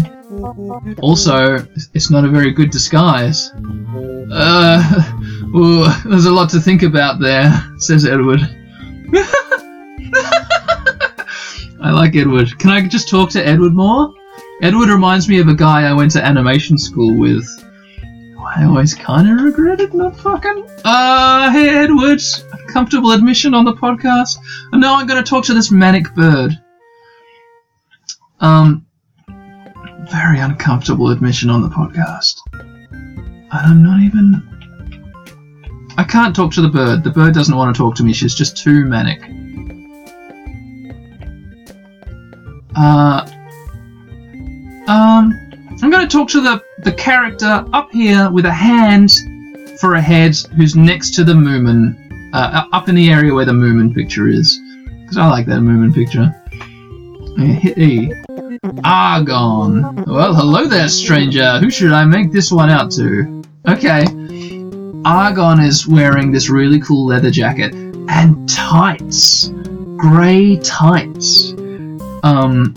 Also, it's not a very good disguise. Uh, ooh, there's a lot to think about there, says Edward. I like Edward. Can I just talk to Edward more? Edward reminds me of a guy I went to animation school with. I always kind of regretted not fucking. Uh, hey Edward, comfortable admission on the podcast. And now I'm going to talk to this manic bird. Um, very uncomfortable admission on the podcast. And I'm not even. I can't talk to the bird. The bird doesn't want to talk to me. She's just too manic. Uh, um, I'm going to talk to the the character up here with a hand for a head, who's next to the Moomin, uh, up in the area where the Moomin picture is, because I like that Moomin picture. E. Argon. Well, hello there, stranger. Who should I make this one out to? Okay. Argon is wearing this really cool leather jacket and tights. Grey tights. Um,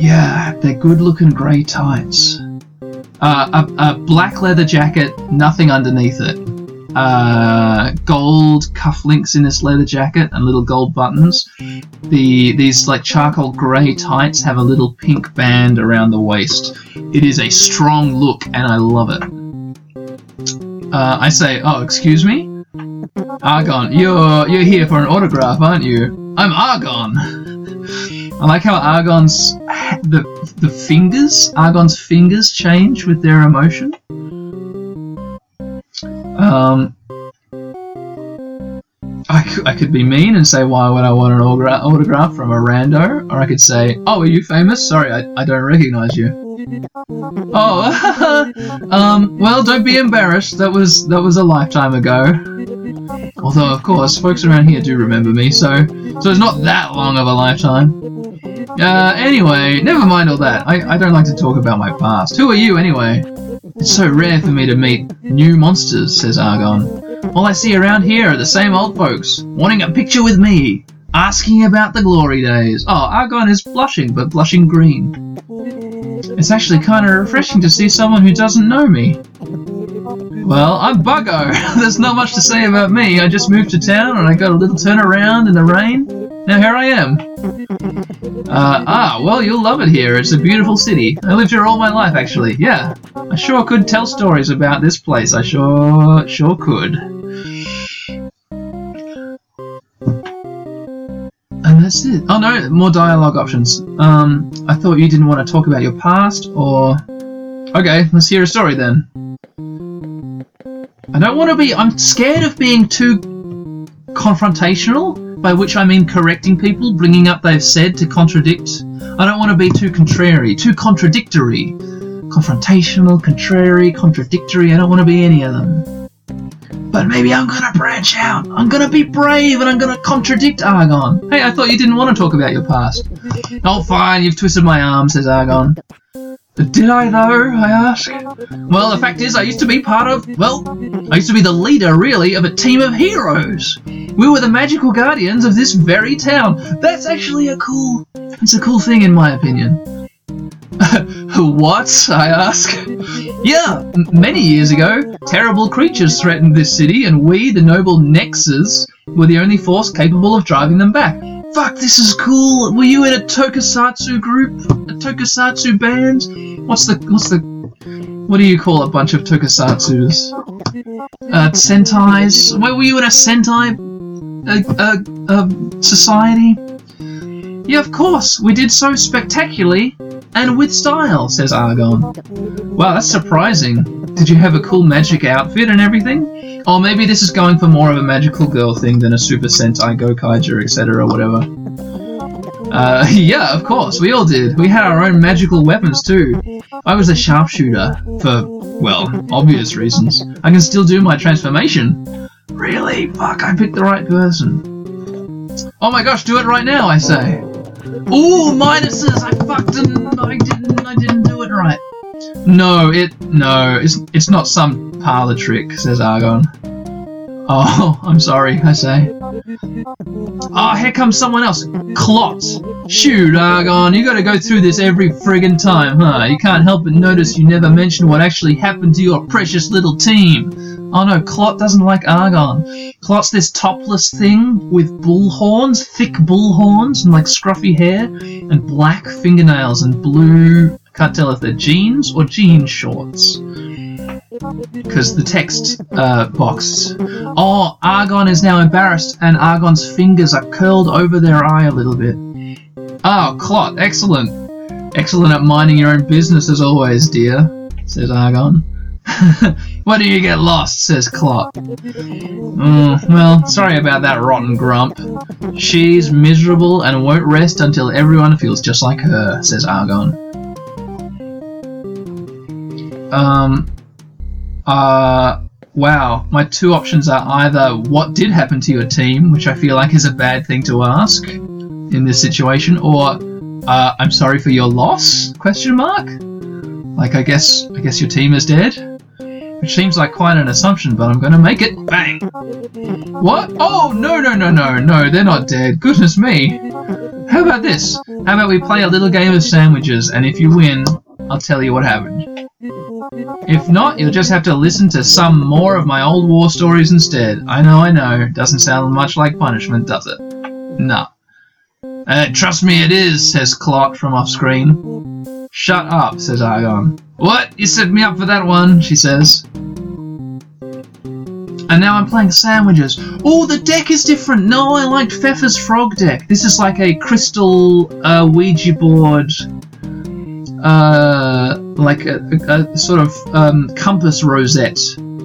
yeah, they're good looking grey tights. Uh, a, a black leather jacket, nothing underneath it. Uh, gold cufflinks in this leather jacket and little gold buttons. The these like charcoal grey tights have a little pink band around the waist. It is a strong look, and I love it. Uh, I say, oh, excuse me, Argon, you're you're here for an autograph, aren't you? I'm Argon. I like how Argon's the the fingers, Argon's fingers change with their emotion. Um, I, I could be mean and say, why would I want an autogra- autograph from a rando? Or I could say, oh, are you famous? Sorry, I, I don't recognize you. Oh, um, well, don't be embarrassed. That was that was a lifetime ago. Although, of course, folks around here do remember me, so so it's not that long of a lifetime. Uh, anyway, never mind all that. I, I don't like to talk about my past. Who are you, anyway? It's so rare for me to meet new monsters, says Argon. All I see around here are the same old folks, wanting a picture with me, asking about the glory days. Oh, Argon is blushing, but blushing green. It's actually kind of refreshing to see someone who doesn't know me. Well, I'm Buggo. There's not much to say about me. I just moved to town and I got a little turnaround in the rain. Now here I am. Uh, ah, well, you'll love it here. It's a beautiful city. I lived here all my life, actually. Yeah, I sure could tell stories about this place. I sure, sure could. And that's it. Oh no, more dialogue options. Um, I thought you didn't want to talk about your past, or okay, let's hear a story then. I don't want to be. I'm scared of being too confrontational, by which I mean correcting people, bringing up they've said to contradict. I don't want to be too contrary, too contradictory. Confrontational, contrary, contradictory, I don't want to be any of them. But maybe I'm gonna branch out. I'm gonna be brave and I'm gonna contradict Argon. Hey, I thought you didn't want to talk about your past. Oh, fine, you've twisted my arm, says Argon. Did I though? I ask. Well, the fact is, I used to be part of, well, I used to be the leader, really, of a team of heroes. We were the magical guardians of this very town. That's actually a cool, it's a cool thing in my opinion. what? I ask. Yeah, many years ago, terrible creatures threatened this city, and we, the noble Nexus, were the only force capable of driving them back. Fuck, this is cool. Were you in a tokusatsu group? A tokusatsu band? What's the what's the what do you call a bunch of tokusatsus? Uh, sentais? Where were you in a sentai uh, uh, uh, society? Yeah, of course. We did so spectacularly and with style, says Argon. Wow, that's surprising. Did you have a cool magic outfit and everything? Or maybe this is going for more of a magical girl thing than a Super Sentai Gokaiger, etc., or whatever. Uh, yeah, of course, we all did. We had our own magical weapons too. I was a sharpshooter, for, well, obvious reasons. I can still do my transformation. Really? Fuck, I picked the right person. Oh my gosh, do it right now, I say. Ooh, minuses! I fucked and I didn't, I didn't do it right. No, it, no, it's, it's not some parlor trick, says Argon. Oh, I'm sorry, I say. Oh, here comes someone else. Clot. Shoot, Argon, you gotta go through this every friggin' time, huh? You can't help but notice you never mention what actually happened to your precious little team. Oh no, Clot doesn't like Argon. Clot's this topless thing with bull horns, thick bull horns, and like scruffy hair, and black fingernails, and blue. Can't tell if they're jeans or jean shorts because the text uh, box. Oh, Argon is now embarrassed, and Argon's fingers are curled over their eye a little bit. Oh, Clot, excellent. Excellent at minding your own business as always, dear, says Argon. Why do you get lost? says Clot. Mm, well, sorry about that rotten grump. She's miserable and won't rest until everyone feels just like her, says Argon. Um, uh, wow. My two options are either what did happen to your team, which I feel like is a bad thing to ask in this situation, or uh, I'm sorry for your loss? Question mark. Like I guess I guess your team is dead, which seems like quite an assumption, but I'm gonna make it. Bang. What? Oh no no no no no! They're not dead. Goodness me. How about this? How about we play a little game of sandwiches, and if you win, I'll tell you what happened. If not, you'll just have to listen to some more of my old war stories instead. I know, I know. Doesn't sound much like punishment, does it? No. Uh, trust me, it is, says Clot from off screen. Shut up, says Argon. What? You set me up for that one, she says. And now I'm playing sandwiches. Oh, the deck is different. No, I liked Pfeffer's frog deck. This is like a crystal uh, Ouija board uh, like a, a, sort of um, compass rosette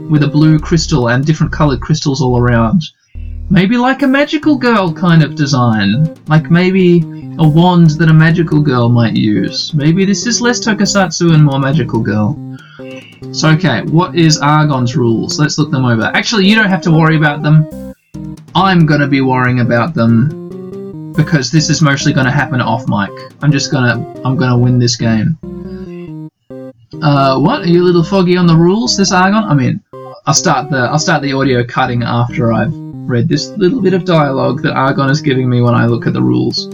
with a blue crystal and different coloured crystals all around. Maybe like a magical girl kind of design. Like maybe a wand that a magical girl might use. Maybe this is less tokusatsu and more magical girl. So, okay, what is Argon's rules? Let's look them over. Actually, you don't have to worry about them. I'm to be worrying about them because this is mostly going to happen off mic. I'm just gonna I'm gonna win this game. Uh, what? Are you a little foggy on the rules, this Argon? I mean, I'll start the I'll start the audio cutting after I've read this little bit of dialogue that Argon is giving me when I look at the rules.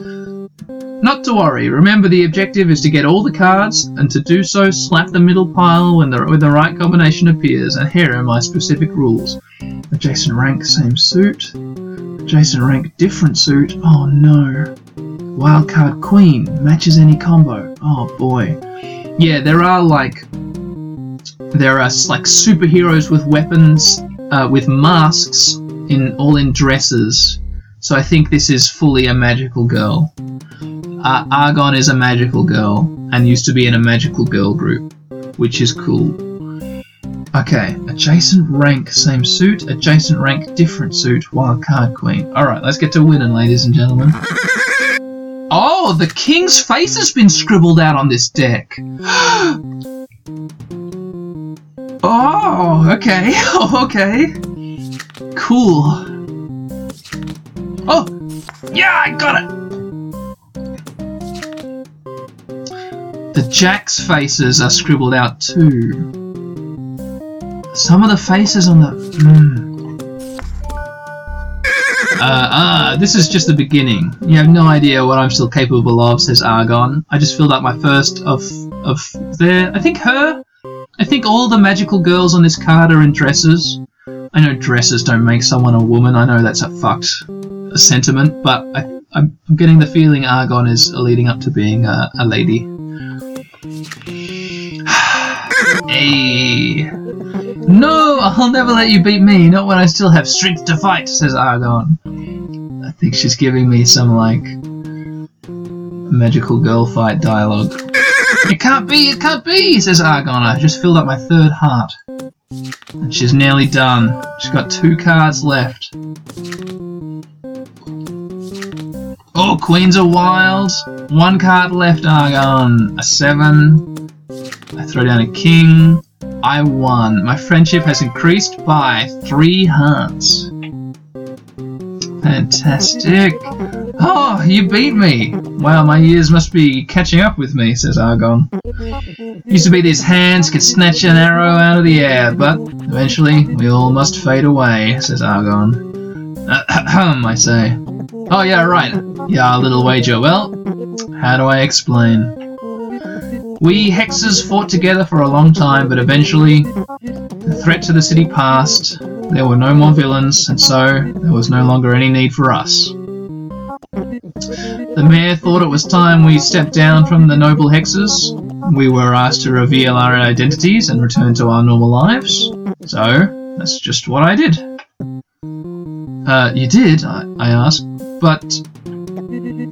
Not to worry. Remember, the objective is to get all the cards, and to do so, slap the middle pile when the, when the right combination appears. And here are my specific rules: adjacent rank, same suit. Adjacent rank, different suit. Oh no. Wildcard Queen matches any combo. Oh boy. Yeah, there are like there are like superheroes with weapons, uh, with masks, in all in dresses. So I think this is fully a magical girl. Uh, Argon is a magical girl and used to be in a magical girl group, which is cool. Okay, adjacent rank, same suit. Adjacent rank, different suit. Wild card queen. All right, let's get to winning, ladies and gentlemen. Oh, the king's face has been scribbled out on this deck. oh, okay. Okay. Cool. Oh, yeah, I got it. The Jack's faces are scribbled out too. Some of the faces on the. Hmm. Uh, ah, this is just the beginning. You have no idea what I'm still capable of, says Argon. I just filled out my first of of there. I think her. I think all the magical girls on this card are in dresses. I know dresses don't make someone a woman. I know that's a fucked sentiment, but I, I'm getting the feeling Argon is leading up to being a, a lady. hey. No, I'll never let you beat me, not when I still have strength to fight, says Argon. I think she's giving me some, like, magical girl fight dialogue. it can't be, it can't be, says Argon. I just filled up my third heart. And she's nearly done. She's got two cards left. Oh, queens are wild. One card left, Argon. A seven. I throw down a king. I won. My friendship has increased by three hearts. Fantastic. Oh, you beat me. Wow, my years must be catching up with me, says Argon. Used to be these hands could snatch an arrow out of the air, but eventually we all must fade away, says Argon. Ahem, I say. Oh, yeah, right. Yeah, little wager. Well, how do I explain? We hexes fought together for a long time, but eventually the threat to the city passed. There were no more villains, and so there was no longer any need for us. The mayor thought it was time we stepped down from the noble hexes. We were asked to reveal our identities and return to our normal lives. So, that's just what I did. Uh, you did? I, I asked. But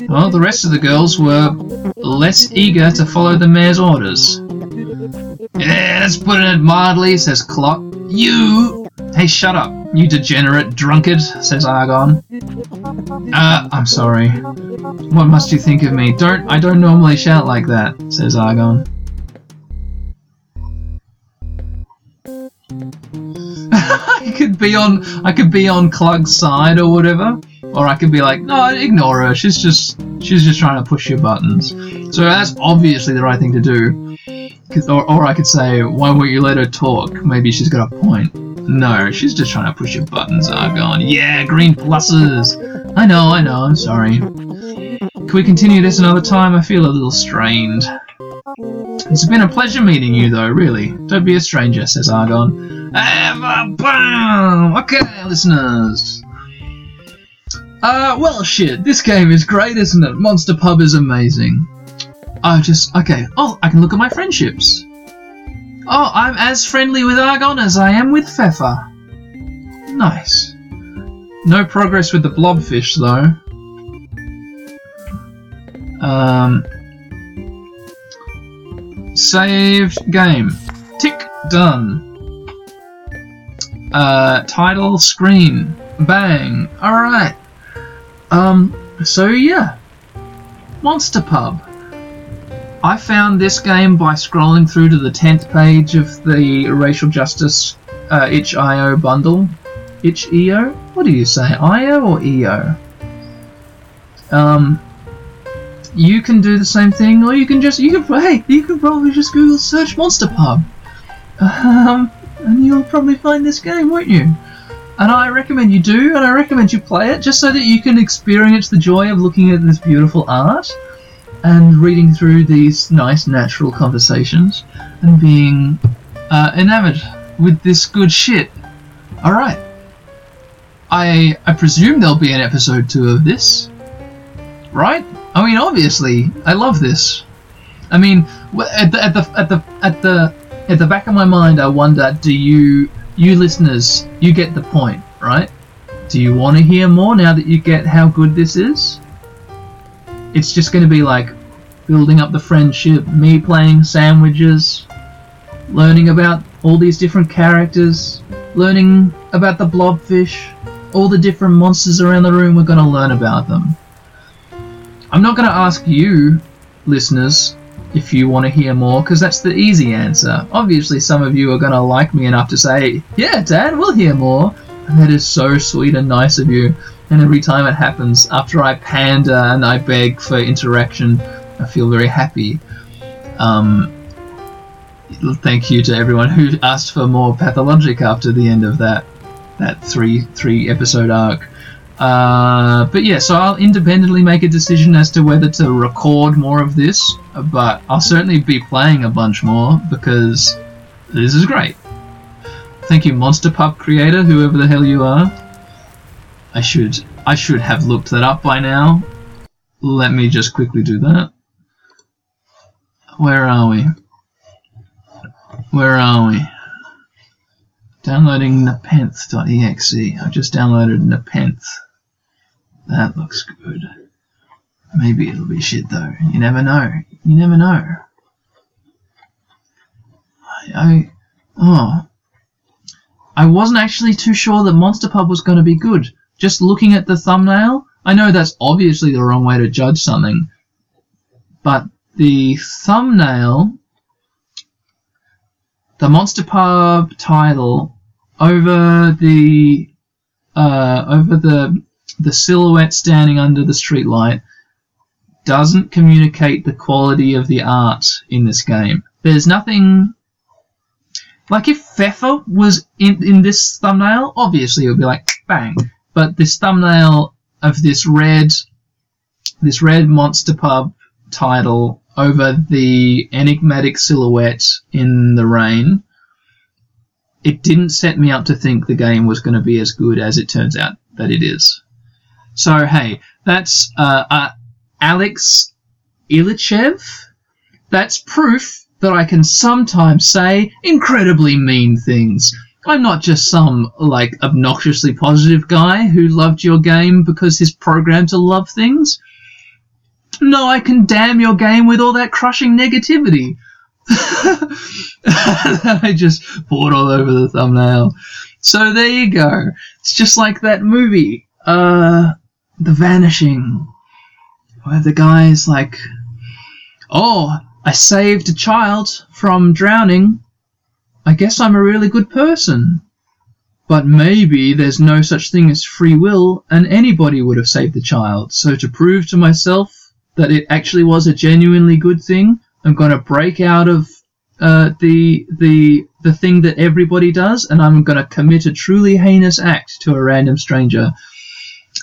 well, the rest of the girls were less eager to follow the mayor's orders. Yeah, let's put it mildly, says Clot. You! Hey, shut up, you degenerate drunkard, says Argon. Uh, I'm sorry. What must you think of me? Don't, I don't normally shout like that, says Argon. I could be on, I could be on Clug's side or whatever. Or I could be like, no, ignore her. She's just she's just trying to push your buttons. So that's obviously the right thing to do. Or, or I could say, why won't you let her talk? Maybe she's got a point. No, she's just trying to push your buttons, Argon. Yeah, green pluses. I know, I know. I'm sorry. Can we continue this another time? I feel a little strained. It's been a pleasure meeting you, though, really. Don't be a stranger, says Argon. Okay, listeners. Uh, well, shit, this game is great, isn't it? Monster Pub is amazing. I just, okay, oh, I can look at my friendships. Oh, I'm as friendly with Argon as I am with Pfeffer. Nice. No progress with the blobfish, though. Um, saved game. Tick, done. Uh, title, screen. Bang. Alright. Um, so yeah. Monster Pub. I found this game by scrolling through to the 10th page of the Racial Justice uh, itch.io bundle. Itch.io? What do you say, IO or EO? Um, you can do the same thing, or you can just, you can, hey, you can probably just Google search Monster Pub. Um, and you'll probably find this game, won't you? and I recommend you do, and I recommend you play it just so that you can experience the joy of looking at this beautiful art. and reading through these nice natural conversations and being uh, enamored with this good shit. All right. I I presume there'll be an episode two of this, right? I mean, obviously, I love this. I mean, at the at the at the at the at the back of my mind, I wonder: Do you you listeners, you get the point, right? Do you want to hear more now that you get how good this is? It's just going to be like building up the friendship, me playing sandwiches, learning about all these different characters, learning about the blobfish, all the different monsters around the room, we're going to learn about them. I'm not going to ask you, listeners, if you want to hear more, because that's the easy answer. Obviously, some of you are going to like me enough to say, Yeah, Dad, we'll hear more. And that is so sweet and nice of you. And every time it happens, after I pander and I beg for interaction, I feel very happy. Um, thank you to everyone who asked for more pathologic after the end of that that three three episode arc. Uh, but yeah, so I'll independently make a decision as to whether to record more of this, but I'll certainly be playing a bunch more because this is great. Thank you, Monster Pub creator, whoever the hell you are. I should I should have looked that up by now. Let me just quickly do that. Where are we? Where are we? Downloading Nepenthe.exe. I just downloaded Nepenthe. That looks good. Maybe it'll be shit though. You never know. You never know. I, I oh. I wasn't actually too sure that Monster Pub was going to be good. Just looking at the thumbnail, I know that's obviously the wrong way to judge something, but the thumbnail, the Monster Pub title over the uh, over the the silhouette standing under the streetlight doesn't communicate the quality of the art in this game. There's nothing like if Pfeffer was in in this thumbnail, obviously it would be like bang. But this thumbnail of this red this red Monster Pub title over the enigmatic silhouette in the rain, it didn't set me up to think the game was going to be as good as it turns out that it is. So hey, that's uh, uh, Alex Ilichev. That's proof that I can sometimes say incredibly mean things. I'm not just some like obnoxiously positive guy who loved your game because he's programmed to love things. No, I can damn your game with all that crushing negativity. that I just poured all over the thumbnail. So there you go. It's just like that movie, uh, The Vanishing, where the guy's like, "Oh, I saved a child from drowning. I guess I'm a really good person." But maybe there's no such thing as free will, and anybody would have saved the child. So to prove to myself that it actually was a genuinely good thing, I'm going to break out of uh, the the the thing that everybody does, and I'm going to commit a truly heinous act to a random stranger.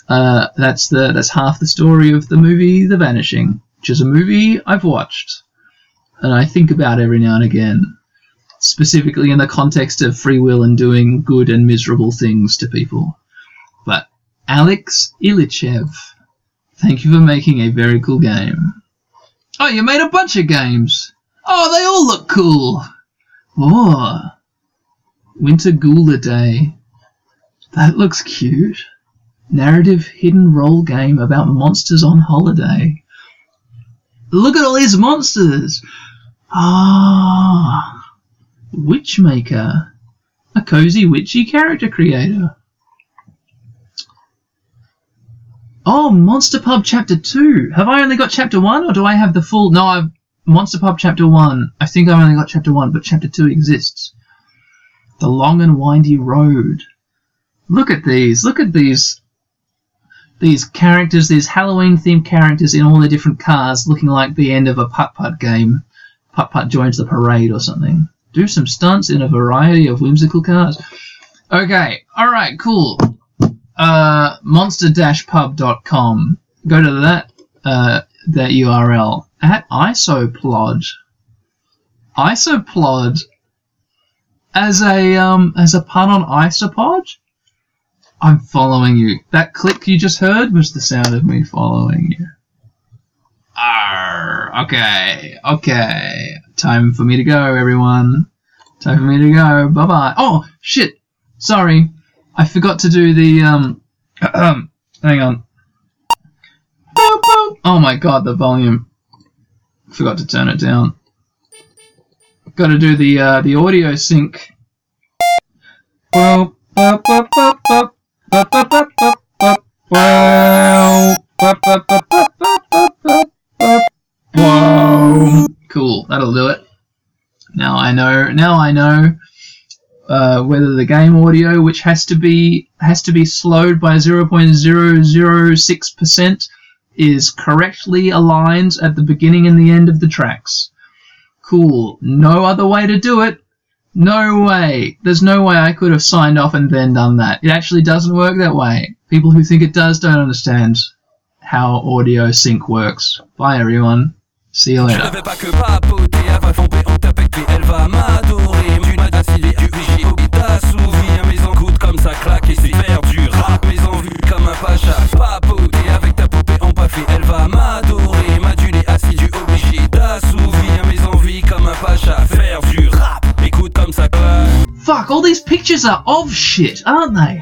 Uh, that's the that's half the story of the movie The Vanishing, which is a movie I've watched, and I think about every now and again, specifically in the context of free will and doing good and miserable things to people. But Alex Ilichev, thank you for making a very cool game. Oh, you made a bunch of games. Oh, they all look cool. Oh, Winter Gula Day. That looks cute. Narrative hidden role game about monsters on holiday. Look at all these monsters. Ah, Witchmaker. A cozy witchy character creator. Oh, Monster Pub Chapter 2. Have I only got Chapter 1 or do I have the full. No, I've. Monster Pub Chapter 1. I think I've only got Chapter 1, but Chapter 2 exists. The Long and Windy Road. Look at these. Look at these. These characters, these Halloween themed characters in all their different cars looking like the end of a putt putt game. Putt putt joins the parade or something. Do some stunts in a variety of whimsical cars. Okay, alright, cool uh, monster-pub.com. Go to that. Uh, that URL at isoplod. Isoplod as a um as a pun on isopod. I'm following you. That click you just heard was the sound of me following you. Arr, okay, okay. Time for me to go, everyone. Time for me to go. Bye bye. Oh shit. Sorry, I forgot to do the um. hang on. Oh my god, the volume. Forgot to turn it down. Got to do the uh, the audio sync. Cool. That'll do it. Now I know. Now I know uh, whether the game audio, which has to be has to be slowed by 0.006 percent, is correctly aligned at the beginning and the end of the tracks. Cool. No other way to do it. No way. There's no way I could have signed off and then done that. It actually doesn't work that way. People who think it does don't understand how audio sync works. Bye everyone. See you later. elle va m'adorer. M'aduler assidu, obligé d'assouvir. Mes envies comme un pacha. Fuck, all these pictures are of shit, aren't they?